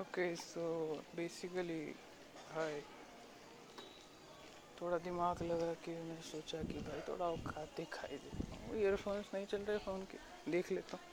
Okay so basically हाय, थोड़ा दिमाग लगा कि मैंने सोचा कि भाई थोड़ा औकात दिखाई देता हूँ। ईयरफोन्स नहीं चल रहे फ़ोन के, देख लेता हूँ।